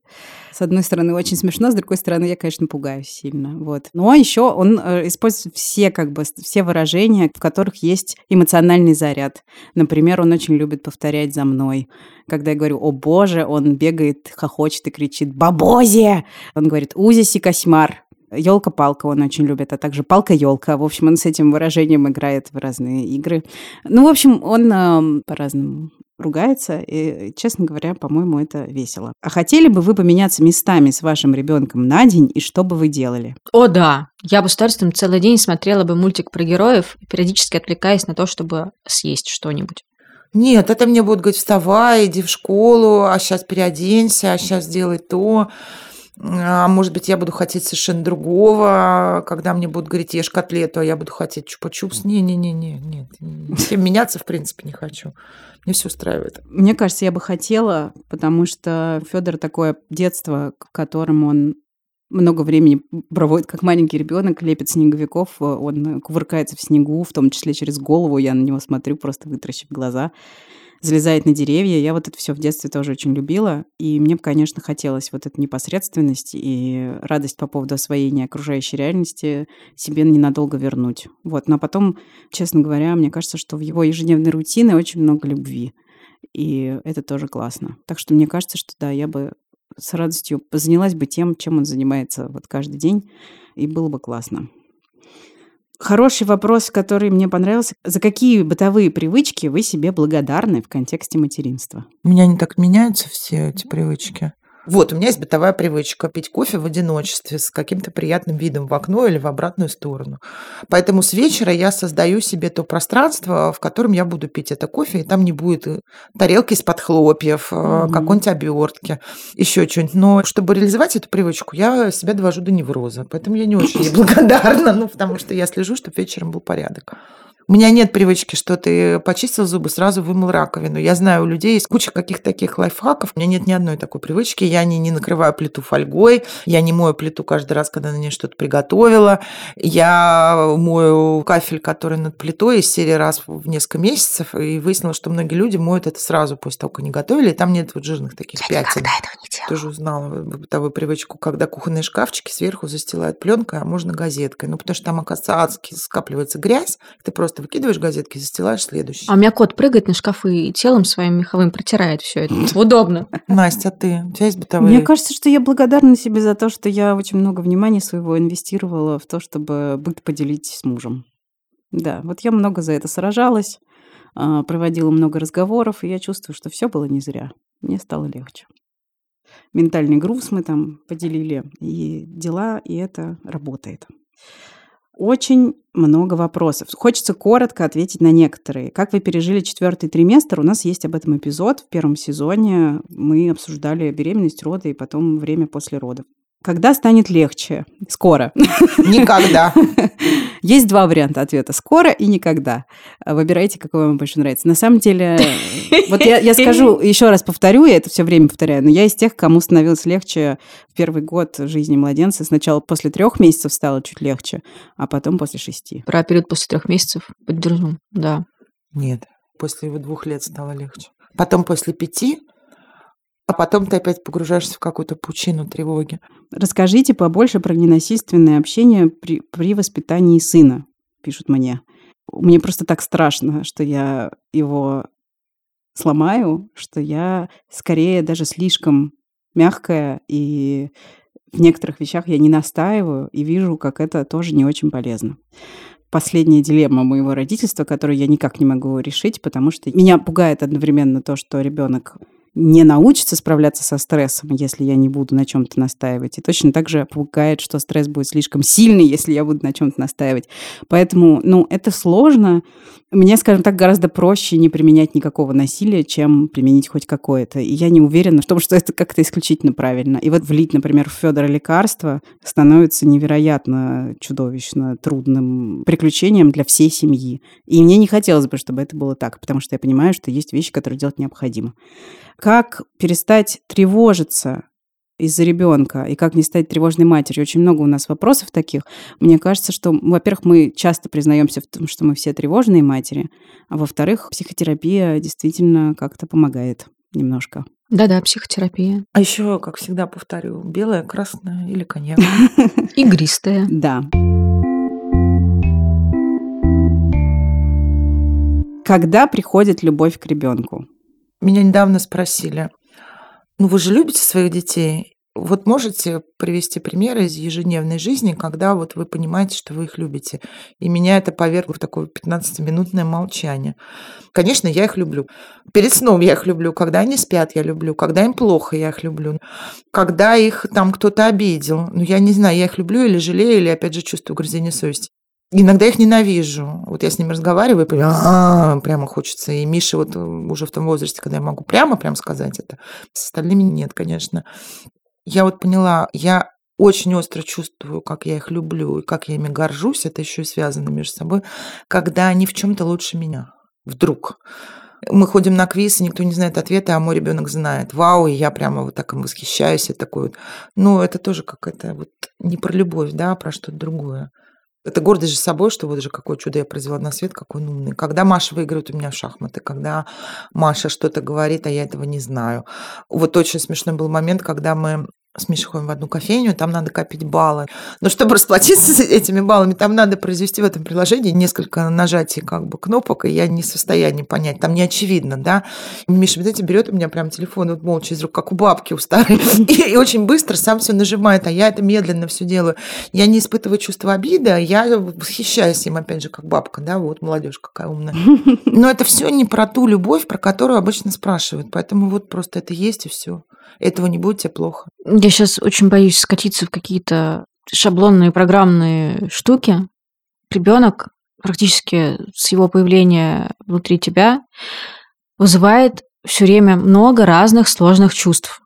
С одной стороны, очень смешно, с другой стороны, я, конечно, пугаюсь сильно. Вот. Но еще он э, использует все, как бы, все выражения, в которых есть эмоциональный заряд. Например, он очень любит повторять за мной. Когда я говорю «О боже», он бегает, хохочет и кричит «Бабозе!» Он говорит «Узиси кошмар!» Елка-палка он очень любит, а также палка-елка. В общем, он с этим выражением играет в разные игры. Ну, в общем, он э, по-разному ругается, и, честно говоря, по-моему, это весело. А хотели бы вы поменяться местами с вашим ребенком на день, и что бы вы делали? О, да. Я бы с удовольствием целый день смотрела бы мультик про героев, периодически отвлекаясь на то, чтобы съесть что-нибудь. Нет, это мне будут говорить, вставай, иди в школу, а сейчас переоденься, а сейчас делай то. А может быть, я буду хотеть совершенно другого, когда мне будут говорить, ешь котлету, а я буду хотеть чупа-чупс. Не-не-не, нет. С кем меняться, в принципе, не хочу. Мне все устраивает. Мне кажется, я бы хотела, потому что Федор такое детство, в котором он много времени проводит как маленький ребенок, лепит снеговиков, он кувыркается в снегу, в том числе через голову, я на него смотрю, просто вытращив глаза залезает на деревья. Я вот это все в детстве тоже очень любила. И мне конечно, хотелось вот эту непосредственность и радость по поводу освоения окружающей реальности себе ненадолго вернуть. Вот. Но потом, честно говоря, мне кажется, что в его ежедневной рутине очень много любви. И это тоже классно. Так что мне кажется, что да, я бы с радостью занялась бы тем, чем он занимается вот каждый день, и было бы классно. Хороший вопрос, который мне понравился. За какие бытовые привычки вы себе благодарны в контексте материнства? У меня они так меняются, все эти привычки. Вот, у меня есть бытовая привычка пить кофе в одиночестве с каким-то приятным видом в окно или в обратную сторону. Поэтому с вечера я создаю себе то пространство, в котором я буду пить это кофе, и там не будет э, тарелки из-под хлопьев, mm-hmm. какой-нибудь обертки, еще что-нибудь. Но чтобы реализовать эту привычку, я себя довожу до невроза. Поэтому я не очень благодарна, ну, потому что я слежу, чтобы вечером был порядок. У меня нет привычки, что ты почистил зубы, сразу вымыл раковину. Я знаю, у людей есть куча каких-то таких лайфхаков. У меня нет ни одной такой привычки. Я не, не накрываю плиту фольгой, я не мою плиту каждый раз, когда на ней что-то приготовила. Я мою кафель, который над плитой, из серии раз в несколько месяцев, и выяснилось, что многие люди моют это сразу после того, как они готовили, и там нет вот жирных таких Я пятен. никогда этого не делала. Тоже узнала бытовую привычку, когда кухонные шкафчики сверху застилают пленкой, а можно газеткой. Ну, потому что там, оказывается, скапливается грязь. Ты просто выкидываешь газетки, застилаешь следующий. А у меня кот прыгает на шкафы и телом своим меховым протирает все это. Удобно. Настя, а ты? У тебя есть бытовые? Мне кажется, что я благодарна себе за то, что я очень много внимания своего инвестировала в то, чтобы быт поделить с мужем. Да, вот я много за это сражалась, а, проводила много разговоров, и я чувствую, что все было не зря. Мне стало легче. Ментальный груз мы там поделили, и дела, и это работает. Очень много вопросов. Хочется коротко ответить на некоторые. Как вы пережили четвертый триместр? У нас есть об этом эпизод в первом сезоне. Мы обсуждали беременность, роды и потом время после родов. Когда станет легче? Скоро. Никогда. Есть два варианта ответа. Скоро и никогда. Выбирайте, какой вам больше нравится. На самом деле, вот я, я скажу, еще раз повторю, я это все время повторяю, но я из тех, кому становилось легче в первый год жизни младенца. Сначала после трех месяцев стало чуть легче, а потом после шести. Про период после трех месяцев поддержу, да. Нет, после его двух лет стало легче. Потом после пяти а потом ты опять погружаешься в какую-то пучину тревоги. Расскажите побольше про ненасильственное общение при, при воспитании сына, пишут мне. Мне просто так страшно, что я его сломаю, что я скорее даже слишком мягкая, и в некоторых вещах я не настаиваю, и вижу, как это тоже не очень полезно последняя дилемма моего родительства, которую я никак не могу решить, потому что меня пугает одновременно то, что ребенок не научится справляться со стрессом, если я не буду на чем-то настаивать. И точно так же пугает, что стресс будет слишком сильный, если я буду на чем-то настаивать. Поэтому, ну, это сложно. Мне, скажем так, гораздо проще не применять никакого насилия, чем применить хоть какое-то. И я не уверена в том, что это как-то исключительно правильно. И вот влить, например, в Федора лекарство становится невероятно чудовищно трудным приключением для всей семьи. И мне не хотелось бы, чтобы это было так, потому что я понимаю, что есть вещи, которые делать необходимо. Как перестать тревожиться из-за ребенка и как не стать тревожной матерью. Очень много у нас вопросов таких. Мне кажется, что, во-первых, мы часто признаемся в том, что мы все тревожные матери, а во-вторых, психотерапия действительно как-то помогает немножко. Да-да, психотерапия. А еще, как всегда повторю, белое, красное или коньяк. Игристое. Да. Когда приходит любовь к ребенку? Меня недавно спросили, ну вы же любите своих детей? Вот можете привести примеры из ежедневной жизни, когда вот вы понимаете, что вы их любите. И меня это повергло в такое 15-минутное молчание. Конечно, я их люблю. Перед сном я их люблю. Когда они спят, я люблю. Когда им плохо, я их люблю. Когда их там кто-то обидел. Ну, я не знаю, я их люблю или жалею, или опять же чувствую грызение совести. Иногда их ненавижу. Вот я с ними разговариваю, прям, а, прямо хочется. И Миша вот уже в том возрасте, когда я могу прямо прям сказать это. С остальными нет, конечно. Я вот поняла, я очень остро чувствую, как я их люблю и как я ими горжусь. Это еще и связано между собой, когда они в чем-то лучше меня. Вдруг. Мы ходим на квиз, и никто не знает ответа, а мой ребенок знает. Вау, и я прямо вот так им восхищаюсь. И такой вот. Ну, это тоже какая-то вот не про любовь, да, а про что-то другое. Это гордость же собой, что вот же какое чудо я произвела на свет, какой он умный. Когда Маша выиграет у меня в шахматы, когда Маша что-то говорит, а я этого не знаю. Вот очень смешной был момент, когда мы с Мишей ходим в одну кофейню, там надо копить баллы. Но чтобы расплатиться с этими баллами, там надо произвести в этом приложении несколько нажатий как бы кнопок, и я не в состоянии понять. Там не очевидно, да. И Миша, видите, берет у меня прям телефон вот молча из рук, как у бабки у старой, и, и очень быстро сам все нажимает, а я это медленно все делаю. Я не испытываю чувство обиды, а я восхищаюсь им, опять же, как бабка, да, вот молодежь какая умная. Но это все не про ту любовь, про которую обычно спрашивают. Поэтому вот просто это есть и все. Этого не будет, тебе плохо. Я сейчас очень боюсь скатиться в какие-то шаблонные программные штуки. Ребенок практически с его появления внутри тебя вызывает все время много разных сложных чувств.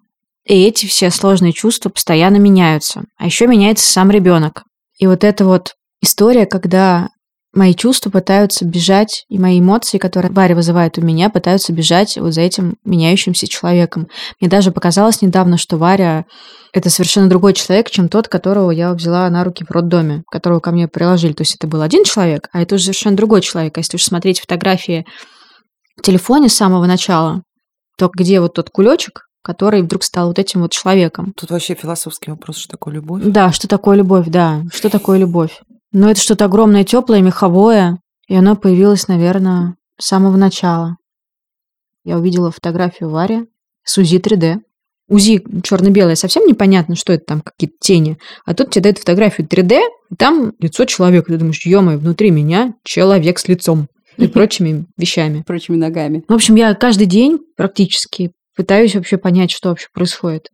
И эти все сложные чувства постоянно меняются. А еще меняется сам ребенок. И вот эта вот история, когда мои чувства пытаются бежать, и мои эмоции, которые Варя вызывает у меня, пытаются бежать вот за этим меняющимся человеком. Мне даже показалось недавно, что Варя — это совершенно другой человек, чем тот, которого я взяла на руки в роддоме, которого ко мне приложили. То есть это был один человек, а это уже совершенно другой человек. А если уж смотреть фотографии в телефоне с самого начала, то где вот тот кулечек, который вдруг стал вот этим вот человеком. Тут вообще философский вопрос, что такое любовь. Да, что такое любовь, да. Что такое любовь? Но это что-то огромное, теплое, меховое, и оно появилось, наверное, с самого начала. Я увидела фотографию Вари с УЗИ 3D. УЗИ черно-белое, совсем непонятно, что это там, какие-то тени. А тут тебе дают фотографию 3D, и там лицо человека. Ты думаешь, ё внутри меня человек с лицом и прочими вещами. Прочими ногами. В общем, я каждый день практически пытаюсь вообще понять, что вообще происходит.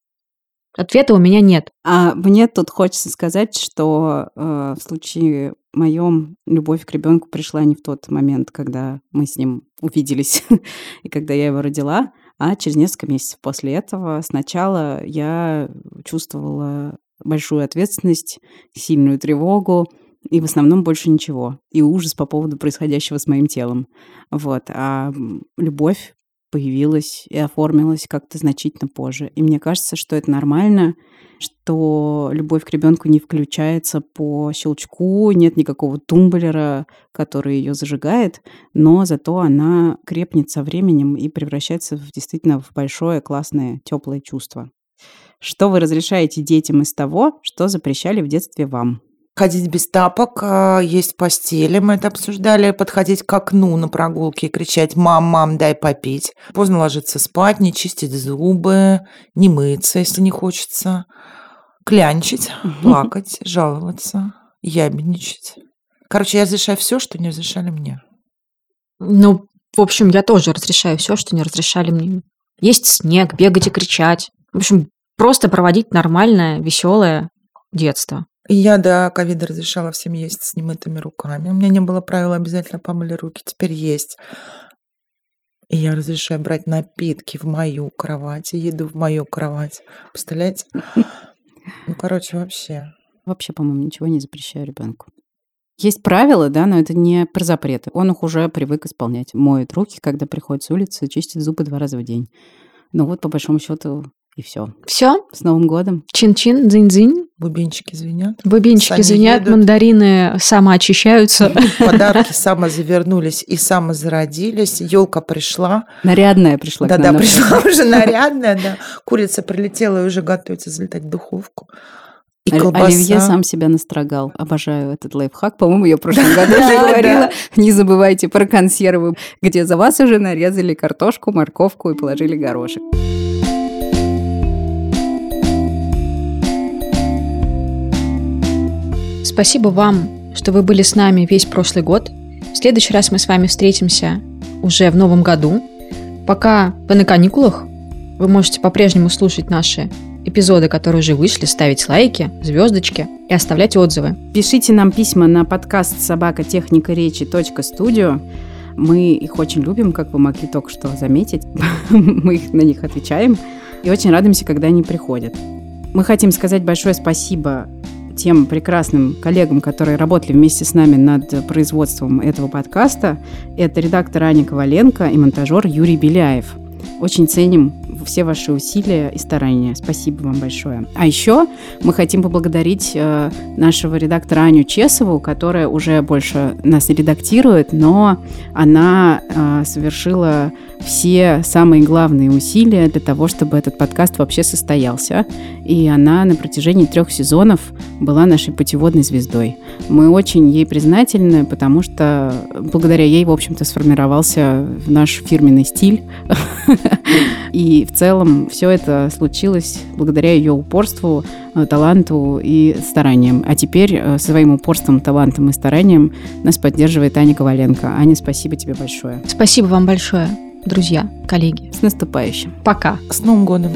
Ответа у меня нет. А мне тут хочется сказать, что э, в случае моем любовь к ребенку пришла не в тот момент, когда мы с ним увиделись и когда я его родила, а через несколько месяцев после этого. Сначала я чувствовала большую ответственность, сильную тревогу, и в основном больше ничего. И ужас по поводу происходящего с моим телом. Вот. А любовь появилась и оформилась как-то значительно позже. И мне кажется, что это нормально, что любовь к ребенку не включается по щелчку, нет никакого тумблера, который ее зажигает, но зато она крепнет со временем и превращается в, действительно в большое, классное, теплое чувство. Что вы разрешаете детям из того, что запрещали в детстве вам? Ходить без тапок, а, есть постели, мы это обсуждали, подходить к окну на прогулке и кричать «мам, мам, дай попить», поздно ложиться спать, не чистить зубы, не мыться, если не хочется, клянчить, плакать, жаловаться, ябедничать. Короче, я разрешаю все, что не разрешали мне. Ну, в общем, я тоже разрешаю все, что не разрешали мне. Есть снег, бегать и кричать. В общем, просто проводить нормальное, веселое детство. И я до ковида разрешала всем есть с немытыми руками. У меня не было правила обязательно помыли руки, теперь есть. И я разрешаю брать напитки в мою кровать, еду в мою кровать. Представляете? Ну, короче, вообще. Вообще, по-моему, ничего не запрещаю ребенку. Есть правила, да, но это не про запреты. Он их уже привык исполнять. Моет руки, когда приходит с улицы, чистит зубы два раза в день. Ну вот, по большому счету, и все. Все? С Новым годом. Чин-чин, дзынь-дзынь. Бубенчики звенят. Бубенчики звенят, едут. мандарины самоочищаются. Подарки самозавернулись и самозародились. Елка пришла. Нарядная пришла Да-да, пришла уже нарядная, да. Курица прилетела и уже готовится залетать в духовку. И колбаса. Оливье сам себя настрогал. Обожаю этот лайфхак. По-моему, я в прошлом году уже говорила. Не забывайте про консервы, где за вас уже нарезали картошку, морковку и положили горошек. Спасибо вам, что вы были с нами весь прошлый год. В следующий раз мы с вами встретимся уже в новом году. Пока вы на каникулах, вы можете по-прежнему слушать наши эпизоды, которые уже вышли, ставить лайки, звездочки и оставлять отзывы. Пишите нам письма на подкаст собакатехникаречи.студио. Мы их очень любим, как вы могли только что заметить. Мы на них отвечаем. И очень радуемся, когда они приходят. Мы хотим сказать большое спасибо тем прекрасным коллегам, которые работали вместе с нами над производством этого подкаста. Это редактор Аня Коваленко и монтажер Юрий Беляев. Очень ценим все ваши усилия и старания. Спасибо вам большое. А еще мы хотим поблагодарить э, нашего редактора Аню Чесову, которая уже больше нас редактирует, но она э, совершила все самые главные усилия для того, чтобы этот подкаст вообще состоялся. И она на протяжении трех сезонов была нашей путеводной звездой. Мы очень ей признательны, потому что благодаря ей, в общем-то, сформировался наш фирменный стиль. И в целом все это случилось благодаря ее упорству, э, таланту и стараниям. А теперь э, своим упорством, талантом и старанием нас поддерживает Аня Коваленко. Аня, спасибо тебе большое. Спасибо вам большое, друзья, коллеги. С наступающим. Пока. С Новым годом.